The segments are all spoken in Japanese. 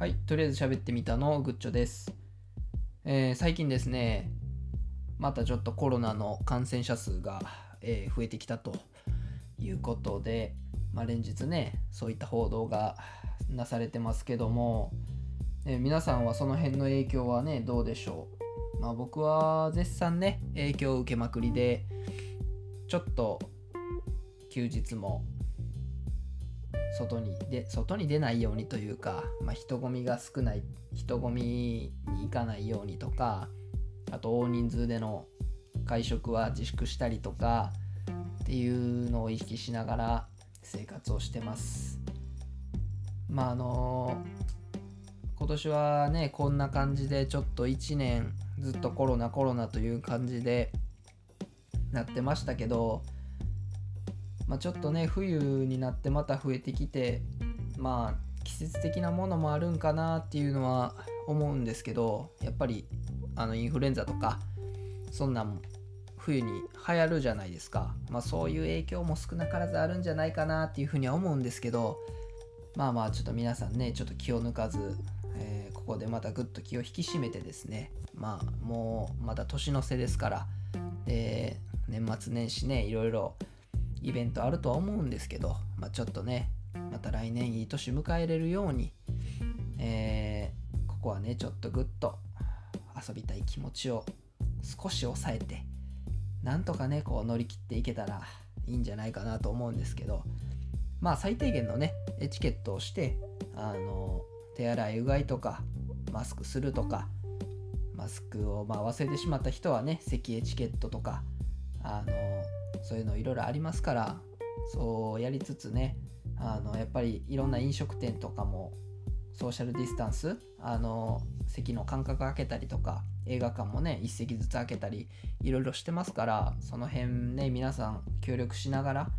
はい、とりあえず喋ってみたのグッチョです、えー最近ですね、またちょっとコロナの感染者数が、えー増えてきたということで、まあ、連日ね、そういった報道がなされてますけども、えー皆さんはその辺の影響はね、どうでしょう？まあ、僕は絶賛ね、影響を受けまくりで、ちょっと休日も外にで外に出ないようにというか、まあ、人混みが少ない人混みに行かないようにとかあと大人数での会食は自粛したりとかっていうのを意識しながら生活をしてます。まああの今年はねこんな感じでちょっと1年ずっとコロナコロナという感じでなってましたけどまあ、ちょっとね冬になってまた増えてきてまあ季節的なものもあるんかなっていうのは思うんですけどやっぱりあのインフルエンザとかそんなん冬に流行るじゃないですか、まあ、そういう影響も少なからずあるんじゃないかなっていうふうには思うんですけどまあまあちょっと皆さんねちょっと気を抜かず、えーここでまたぐっと気を引き締めてですねまあもうまだ年の瀬ですからで年末年始ねいろいろイベントあるとは思うんですけど、まあ、ちょっとねまた来年いい年迎えれるように、えーここはねちょっとぐっと遊びたい気持ちを少し抑えてなんとかねこう乗り切っていけたらいいんじゃないかなと思うんですけどまあ最低限のねエチケットをしてあの手洗いうがいとかマスクするとかマスクをまあ忘れてしまった人はね咳エチケットとかあのそういうのいろいろありますからそうやりつつねあのやっぱりいろんな飲食店とかもソーシャルディスタンスあの席の間隔空けたりとか映画館もね一席ずつ開けたりいろいろしてますからその辺ね皆さん協力しながら、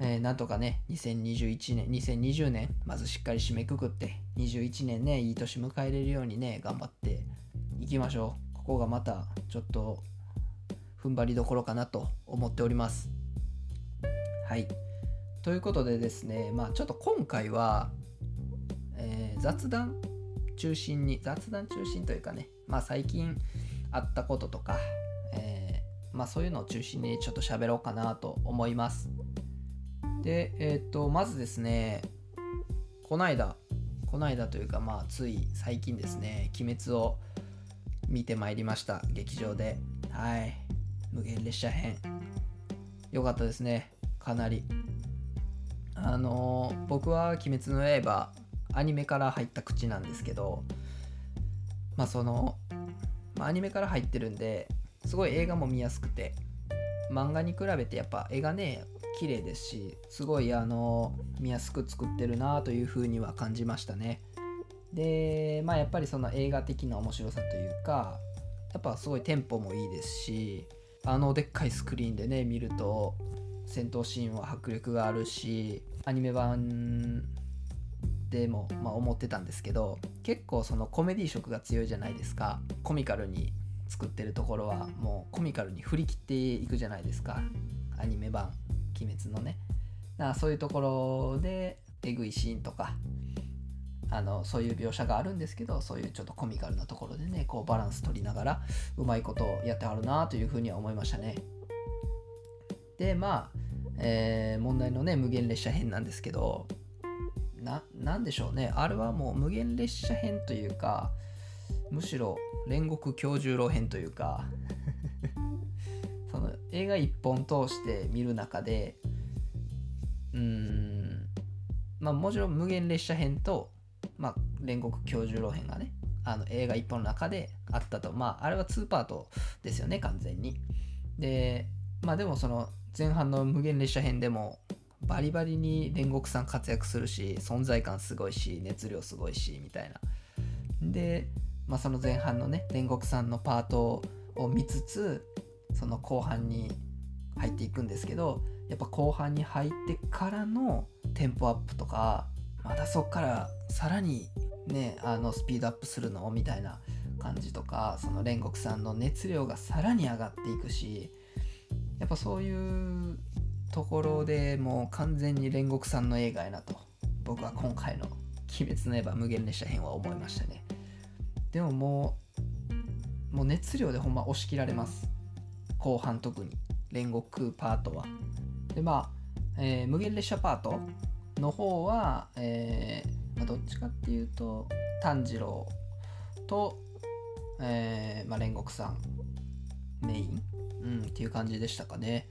えーなんとかね2021年2020年まずしっかり締めくくって21年ねいい年迎えれるようにね頑張っていきましょう。ここがまたちょっと踏ん張りどころかなと思っております。はい。ということでですね、まあちょっと今回は、えー雑談中心に、雑談中心というかね、まあ最近あったこととか、えーまあそういうのを中心にちょっと喋ろうかなと思います。で、えっ、と、まずですね、こないだ、こないだというか、まあつい最近ですね、鬼滅を見てまいりました、劇場で。はい。無限列車編。よかったですね。かなり。あのー僕は「鬼滅の刃」アニメから入った口なんですけどまあその、まあ、アニメから入ってるんですごい映画も見やすくて漫画に比べてやっぱ絵がね綺麗ですしすごいあの見やすく作ってるなというふうには感じましたね。でまあやっぱりその映画的な面白さというかやっぱすごいテンポもいいですしあのでっかいスクリーンでね見ると戦闘シーンは迫力があるしアニメ版でも、まあ、思ってたんですけど結構そのコメディ色が強いじゃないですか。コミカルに作ってるところはもうコミカルに振り切っていくじゃないですか。アニメ版「鬼滅」のね。だからそういうところでえぐいシーンとかあのそういう描写があるんですけどそういうちょっとコミカルなところでねこうバランス取りながらうまいことをやってはるなというふうには思いましたね。でまあ、えー問題のね無限列車編なんですけどななんでしょうね。あれはもう無限列車編というかむしろ煉獄教十郎編というか その映画一本通して見る中でうーんまあもちろん無限列車編とまあ、煉獄教十郎編がねあの映画一本の中であったと。まああれは2パートですよね完全に。でまあでもその前半の無限列車編でもバリバリに煉獄さん活躍するし存在感すごいし熱量すごいしみたいな。で、まあ、その前半のね煉獄さんのパートを見つつその後半に入っていくんですけどやっぱ後半に入ってからのテンポアップとかまたそっからさらにねあのスピードアップするの？みたいな感じとかその煉獄さんの熱量がさらに上がっていくしやっぱそういうところでもう完全に煉獄さんの映画やなと僕は今回の鬼滅の刃無限列車編は思いましたね。でももうもう熱量でほんま押し切られます。後半特に。煉獄パートは。でまあ、えー無限列車パートの方は、えーまあ、どっちかっていうと炭治郎と、えーまあ、煉獄さんメイン、うん、っていう感じでしたかね。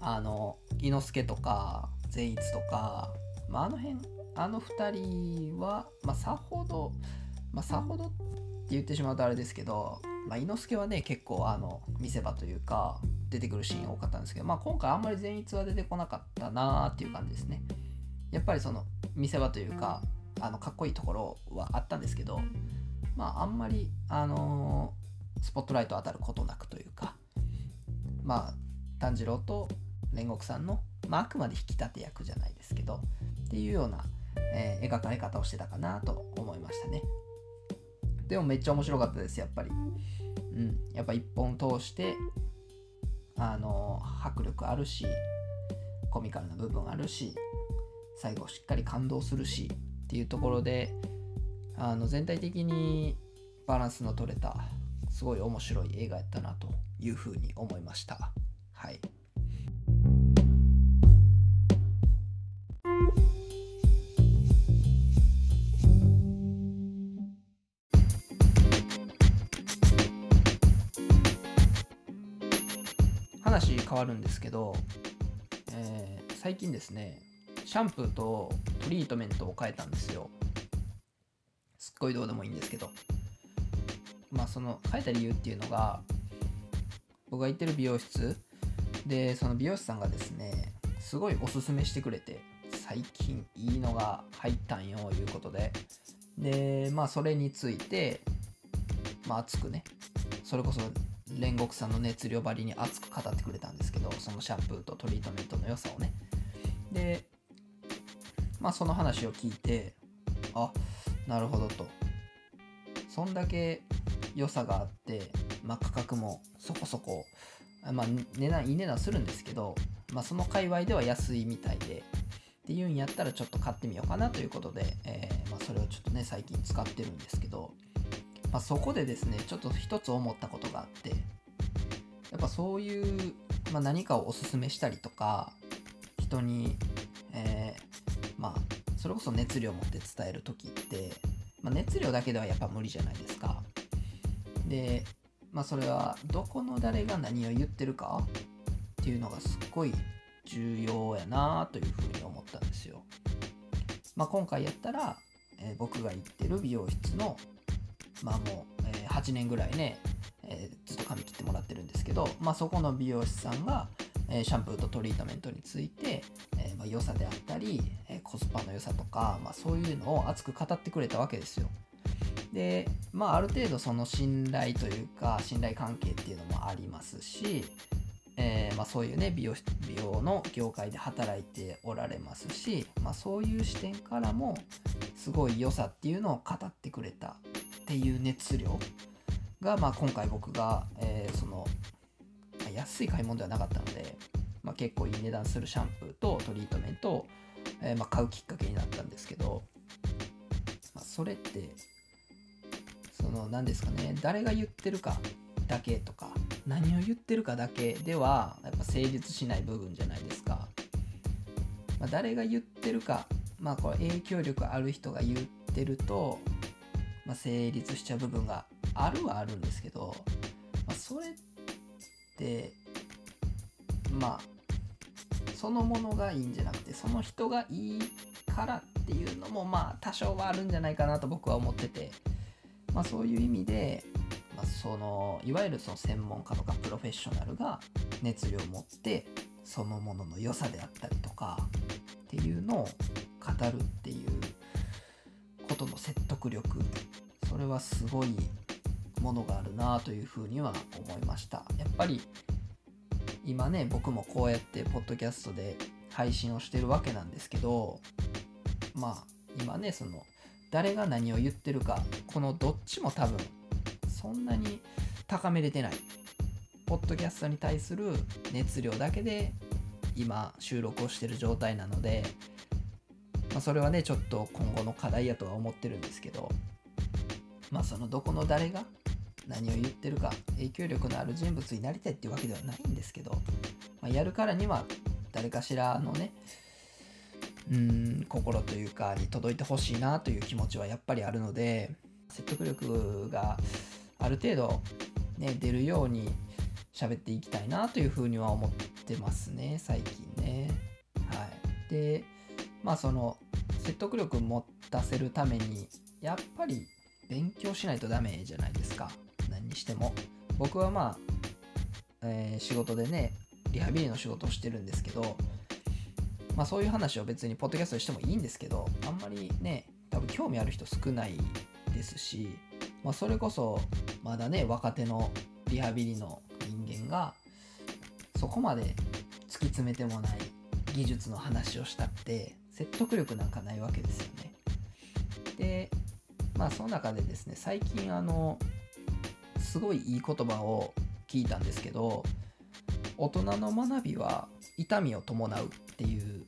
あの伊之助とか善逸とか、まあ、あの辺あの2人は、まあ、さほど、まあ、さほどって言ってしまうとあれですけど、まあ、伊之助はね結構あの見せ場というか出てくるシーン多かったんですけど、まあ、今回あんまり善逸は出てこなかったなーっていう感じですね。やっぱりその見せ場というかあのかっこいいところはあったんですけどまああんまりあのースポットライト当たることなくというかまあ炭治郎と煉獄さんの、まあ、あくまで引き立て役じゃないですけどっていうような、えー描かれ方をしてたかなと思いましたね。でもめっちゃ面白かったですやっぱり。うん。やっぱ一本通してあのー迫力あるしコミカルな部分あるし最後しっかり感動するしっていうところであの全体的にバランスの取れたすごい面白い映画やったなというふうに思いました。はい。話変わるんですけど、えー最近ですねシャンプーとトリートメントを変えたんですよ。すっごいどうでもいいんですけど。まあその変えた理由っていうのが僕が行ってる美容室でその美容師さんがですねすごいおすすめしてくれて最近いいのが入ったんよいうことで。でまあそれについてまあ熱くねそれこそ煉獄さんの熱量ばりに熱く語ってくれたんですけどそのシャンプーとトリートメントの良さをね。でまあその話を聞いてあなるほどと。そんだけ良さがあって、まあ、価格もそこそこ、まあ、値段いい値段するんですけど、まあ、その界隈では安いみたいでっていうんやったらちょっと買ってみようかなということで、えーまあ、それをちょっとね最近使ってるんですけど、まあ、そこでですねちょっと一つ思ったことがあってやっぱそういう、ま、何かをおすすめしたりとか人に、まあそれこそ熱量を持って伝える時って、まあ、熱量だけではやっぱ無理じゃないですか。で、まあ、それはどこの誰が何を言ってるかっていうのがすっごい重要やなというふうに思ったんですよ。まあ、今回やったら、えー僕が行ってる美容室のまあもう、えー8年ぐらいね、えーずっと髪切ってもらってるんですけど、まあ、そこの美容師さんが、えーシャンプーとトリートメントについて、えまあ、良さであったり、コスパの良さとか、まあ、そういうのを熱く語ってくれたわけですよ。でまあある程度その信頼というか信頼関係っていうのもありますし、えーまあ、そういうね美容美容の業界で働いておられますし、まあ、そういう視点からもすごい良さっていうのを語ってくれたっていう熱量が、まあ、今回僕が、えーその、安い買い物ではなかったので、まあ、結構いい値段するシャンプーとトリートメントを、えーまあ、買うきっかけになったんですけど、まあ、それってその何ですかね誰が言ってるかだけとか何を言ってるかだけではやっぱ成立しない部分じゃないですか、まあ、誰が言ってるかまあこれ影響力ある人が言ってると、まあ、成立しちゃう部分があるはあるんですけど、まあ、それってまあそのものがいいんじゃなくてその人がいいからっていうのもまあ多少はあるんじゃないかなと僕は思ってて、まあ、そういう意味で、まあ、そのいわゆるその専門家とかプロフェッショナルが熱量を持ってそのものの良さであったりとかっていうのを語るっていうことの説得力。それはすごいものがあるなというふうには思いました。やっぱり今ね僕もこうやってポッドキャストで配信をしてるわけなんですけどまあ今ねその誰が何を言ってるかこのどっちも多分そんなに高めれてない。ポッドキャストに対する熱量だけで今収録をしてる状態なのでまあ、それはねちょっと今後の課題やとは思ってるんですけどまあそのどこの誰が何を言ってるか影響力のある人物になりたいっていうわけではないんですけど、まあ、やるからには誰かしらのねうん心というかに届いてほしいなという気持ちはやっぱりあるので説得力がある程度、ね、出るように喋っていきたいなというふうには思ってますね最近ね。はい、でまあその説得力持たせるためにやっぱり勉強しないとダメじゃないですかにしても僕はまあ、えー、仕事でねリハビリの仕事をしてるんですけどまあそういう話を別にポッドキャストでしてもいいんですけどあんまりね多分興味ある人少ないですし、まあ、それこそまだね若手のリハビリの人間がそこまで突き詰めてもない技術の話をしたって説得力なんかないわけですよね。でまあその中でですね最近あのすごいいい言葉を聞いたんですけど大人の学びは痛みを伴うっていう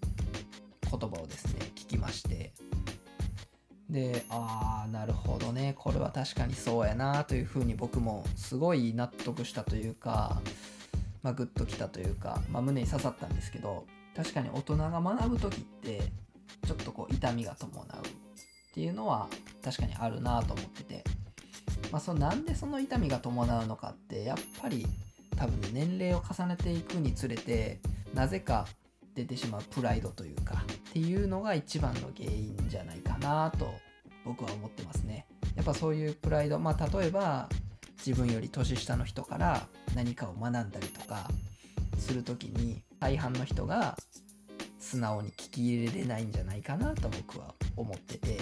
言葉をですね聞きまして。でああなるほどね。これは確かにそうやなというふうに僕もすごい納得したというか、まあ、グッときたというか、まあ、胸に刺さったんですけど確かに大人が学ぶ時ってちょっとこう痛みが伴うっていうのは確かにあるなと思ってて、まあ、そのなんでその痛みが伴うのかってやっぱり多分ね年齢を重ねていくにつれてなぜか出てしまうプライドというかっていうのが一番の原因じゃないかなと僕は思ってますね。やっぱそういうプライドまあ例えば自分より年下の人から何かを学んだりとかする時に大半の人が素直に聞き入れれないんじゃないかなと僕は思ってて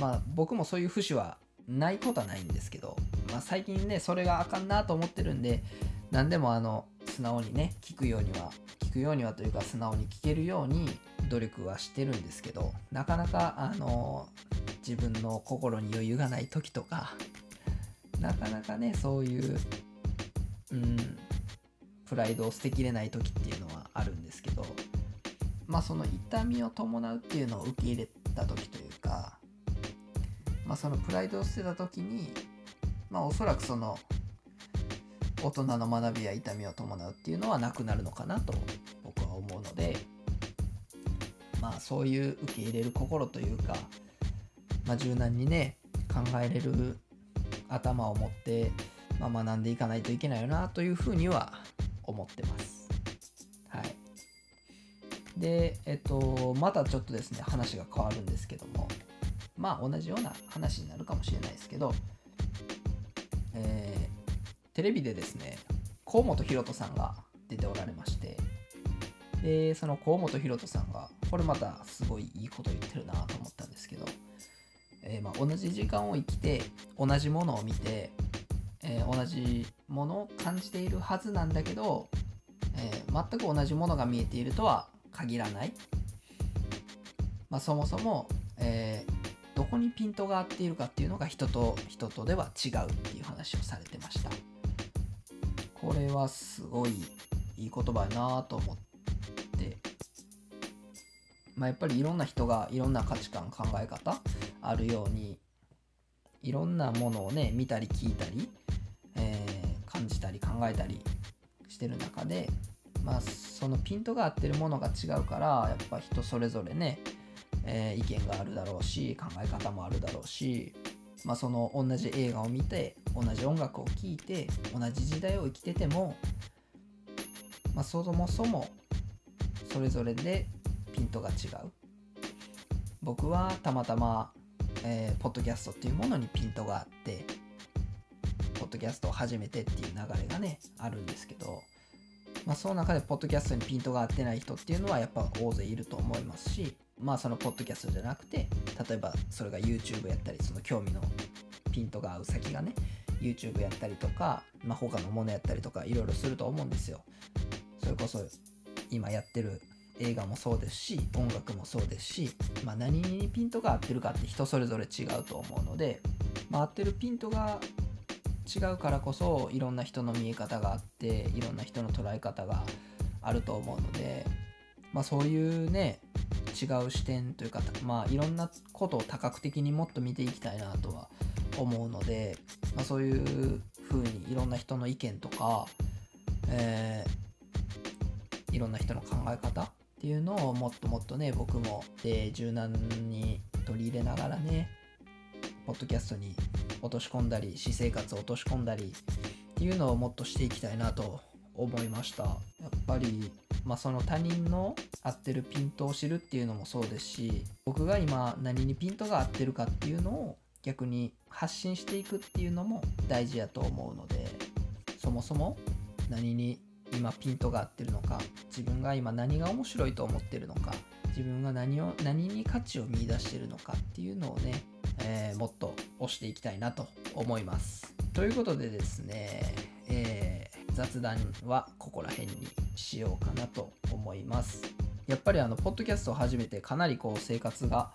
まあ僕もそういう節はないことはないんですけど、まあ、最近ねそれがあかんなと思ってるんで何でもあの素直にね聞くようには聞くようにはというか素直に聞けるように努力はしてるんですけどなかなかあの自分の心に余裕がない時とかなかなかねそういううんプライドを捨てきれない時っていうのはあるんですけどまあその痛みを伴うっていうのを受け入れた時というかまあそのプライドを捨てた時にまあおそらくその大人の学びや痛みを伴うっていうのはなくなるのかなと僕は思うのでまあそういう受け入れる心というか、まあ、柔軟にね考えれる頭を持って、まあ、学んでいかないといけないよなというふうには思ってます。はい。で、えっと、またちょっとですね、話が変わるんですけども、まあ同じような話になるかもしれないですけど、えー、テレビでですね、河本大翔さんが出ておられまして、で、その河本大翔さんが、これまたすごいいいこと言ってるなと思ったんですけど、えー、まあ、同じ時間を生きて、同じものを見て、えー、同じものを感じているはずなんだけど、え、全く同じものが見えているとは限らない、まあ、そもそも、えー、どこにピントが合っているかっていうのが人と人とでは違うっていう話をされてました。これはすごいいい言葉やなと思って。まあやっぱりいろんな人がいろんな価値観考え方あるようにいろんなものをね見たり聞いたりえ感じたり考えたりしてる中でまあそのピントが合ってるものが違うからやっぱ人それぞれね、えー、意見があるだろうし考え方もあるだろうしまあその同じ映画を見て同じ音楽を聴いて同じ時代を生きててもまあそもそもそれぞれでピントが違う。僕はたまたま、えー、ポッドキャストっていうものにピントがあってポッドキャストを始めてっていう流れがねあるんですけど、まあ、その中でポッドキャストにピントが合ってない人っていうのはやっぱ大勢いると思いますしまあそのポッドキャストじゃなくて例えばそれが YouTube やったりその興味のピントが合う先がね YouTube やったりとか、まあ、他のものやったりとかいろいろすると思うんですよ。それこそ今やってる映画もそうですし音楽もそうですし、まあ、何にピントが合ってるかって人それぞれ違うと思うので、まあ、合ってるピントが違うからこそいろんな人の見え方があっていろんな人の捉え方があると思うので、まあ、そういうね違う視点というかまあいろんなことを多角的にもっと見ていきたいなとは思うので、まあ、そういう風にいろんな人の意見とか、えー、いろんな人の考え方っていうのをもっともっとね僕も、えー、柔軟に取り入れながらねポッドキャストに落とし込んだり私生活を落とし込んだりっていうのをもっとしていきたいなと思いました。やっぱりまあ、その他人の合ってるピントを知るっていうのもそうですし僕が今何にピントが合ってるかっていうのを逆に発信していくっていうのも大事やと思うのでそもそも何に今ピントが合ってるのか自分が今何が面白いと思ってるのか自分が何を何に価値を見いだしてるのかっていうのをね、えー、もっと押していきたいなと思います。ということでですね、えー、雑談はここら辺にしようかなと思います。やっぱりあの、ポッドキャストを始めてかなりこう生活が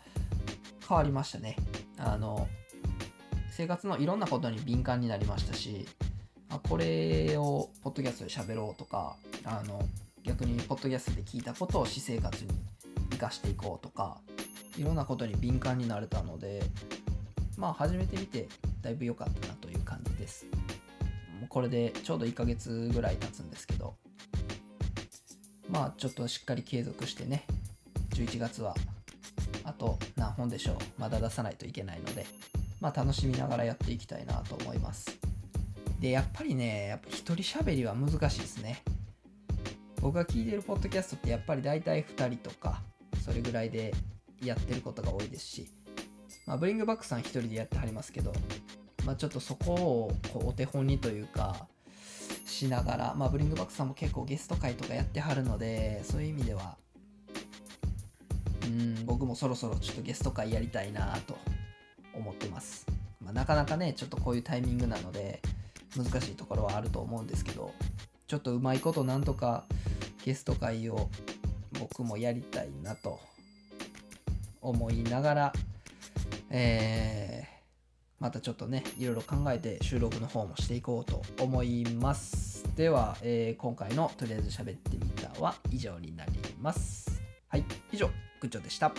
変わりましたね。あの、生活のいろんなことに敏感になりましたし、あこれをポッドキャストで喋ろうとか、あの、逆にポッドキャストで聞いたことを私生活に生かしていこうとか、いろんなことに敏感になれたので、まあ始めてみてだいぶ良かったなという感じです。もこれでちょうど1ヶ月ぐらい経つんですけど、まあちょっとしっかり継続してね、11月はあと何本でしょう、まだ出さないといけないので、まあ楽しみながらやっていきたいなと思います。で、やっぱりね、やっぱ一人喋りは難しいですね。僕が聞いてるポッドキャストってやっぱり大体2人とか、それぐらいでやってることが多いですし、まあ、ブリングバックさん1人でやってはりますけど、まあ、ちょっとそこをこうお手本にというか、しながら、まあ、ブリングバックさんも結構ゲスト会とかやってはるので、そういう意味では、うん、僕もそろそろちょっとゲスト会やりたいなと思ってます。まあ、なかなかね、ちょっとこういうタイミングなので、難しいところはあると思うんですけど、ちょっとうまいことなんとかゲスト会を僕もやりたいなと思いながら、えー、またちょっとね、いろいろ考えて収録の方もしていこうと思います。では、えー、今回のとりあえず喋ってみたは以上になります。はい、以上、グッチョでした。